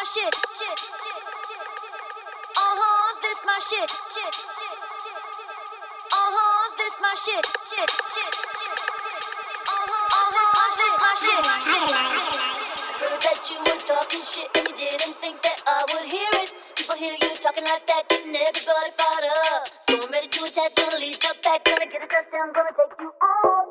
my shit. Uh huh, this my shit. Uh huh, this my shit. Uh huh, this my shit. That you were talking shit and you didn't think that I would hear it. People hear you talking like that, getting everybody fired up. So I'm ready to attack, gonna leave the back, gonna get a touchdown, gonna take you on.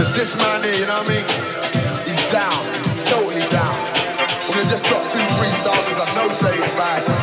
Cause this man here, you know what I mean? He's down, he's totally down. I'm gonna just drop two freestyles cause I know say it's bad.